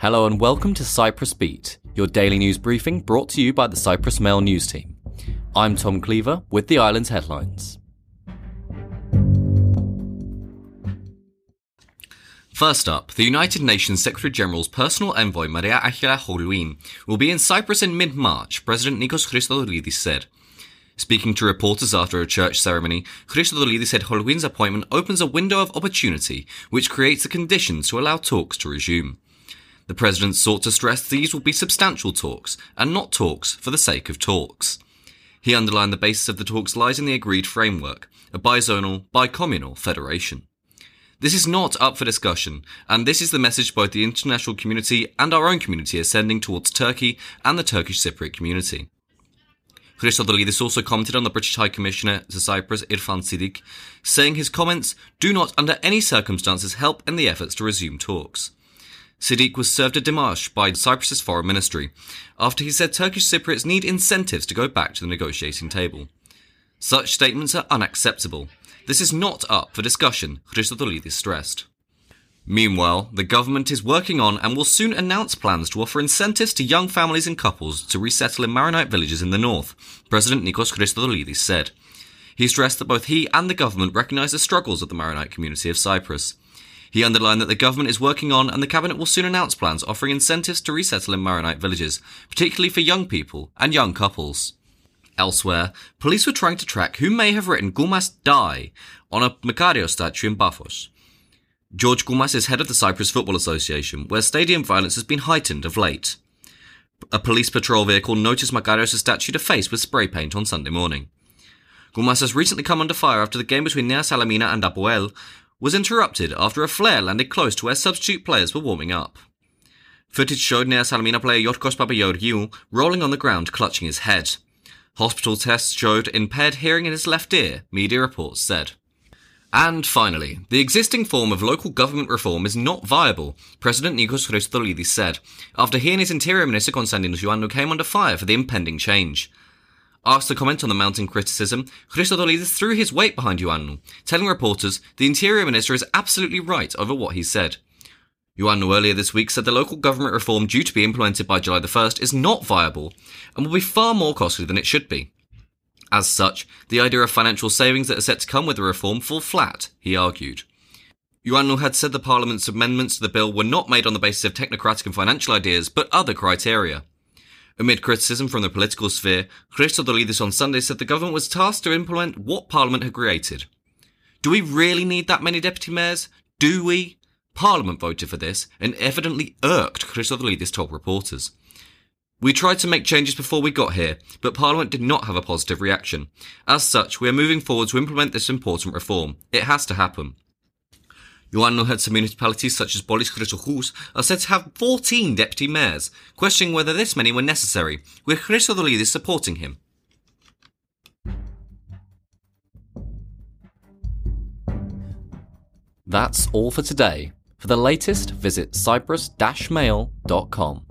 Hello and welcome to Cyprus Beat, your daily news briefing brought to you by the Cyprus Mail news team. I'm Tom Cleaver with the island's headlines. First up, the United Nations Secretary General's personal envoy Maria Angela Holguin will be in Cyprus in mid March, President Nikos Christodoulidis said. Speaking to reporters after a church ceremony, Christodoulidis said Holguin's appointment opens a window of opportunity which creates the conditions to allow talks to resume. The president sought to stress these will be substantial talks and not talks for the sake of talks. He underlined the basis of the talks lies in the agreed framework, a bizonal, bicommunal federation. This is not up for discussion, and this is the message both the international community and our own community are sending towards Turkey and the Turkish Cypriot community. Christodoulidis also commented on the British High Commissioner to Cyprus, Irfan Siddiq, saying his comments do not under any circumstances help in the efforts to resume talks. Siddiq was served a démarche by Cyprus's foreign ministry after he said Turkish Cypriots need incentives to go back to the negotiating table. Such statements are unacceptable. This is not up for discussion, Christodoulidis stressed. Meanwhile, the government is working on and will soon announce plans to offer incentives to young families and couples to resettle in Maronite villages in the north, President Nikos Christodoulidis said. He stressed that both he and the government recognise the struggles of the Maronite community of Cyprus. He underlined that the government is working on and the cabinet will soon announce plans offering incentives to resettle in Maronite villages, particularly for young people and young couples. Elsewhere, police were trying to track who may have written Koumas Die on a Makarios statue in Paphos. George Koumas is head of the Cyprus Football Association, where stadium violence has been heightened of late. A police patrol vehicle noticed Makarios' statue to face with spray paint on Sunday morning. Koumas has recently come under fire after the game between Nea Salamina and Apoel was interrupted after a flare landed close to where substitute players were warming up. Footage showed Nea Salamina player Yorkos Papageorgiou rolling on the ground, clutching his head. Hospital tests showed impaired hearing in his left ear, media reports said. And finally, the existing form of local government reform is not viable, President Nikos Christodoulidis said, after he and his Interior Minister Konstantinos Ioannou came under fire for the impending change. Asked to comment on the mounting criticism, Christodoulidis threw his weight behind Ioannou, telling reporters the Interior Minister is absolutely right over what he said. Ioannou earlier this week said the local government reform due to be implemented by July the 1st is not viable and will be far more costly than it should be. As such, the idea of financial savings that are set to come with the reform fall flat, he argued. Ioannou had said the Parliament's amendments to the bill were not made on the basis of technocratic and financial ideas, but other criteria. Amid criticism from the political sphere, Christodoulidis on Sunday said the government was tasked to implement what Parliament had created. Do we really need that many deputy mayors? Do we? Parliament voted for this and evidently irked Christodoulidis told reporters. We tried to make changes before we got here, but Parliament did not have a positive reaction. As such, we are moving forward to implement this important reform. It has to happen. Ioannou had some municipalities such as Polis Chrysochous are said to have 14 deputy mayors, questioning whether this many were necessary, with Christodoulidis supporting him. That's all for today. For the latest, visit cyprus-mail.com.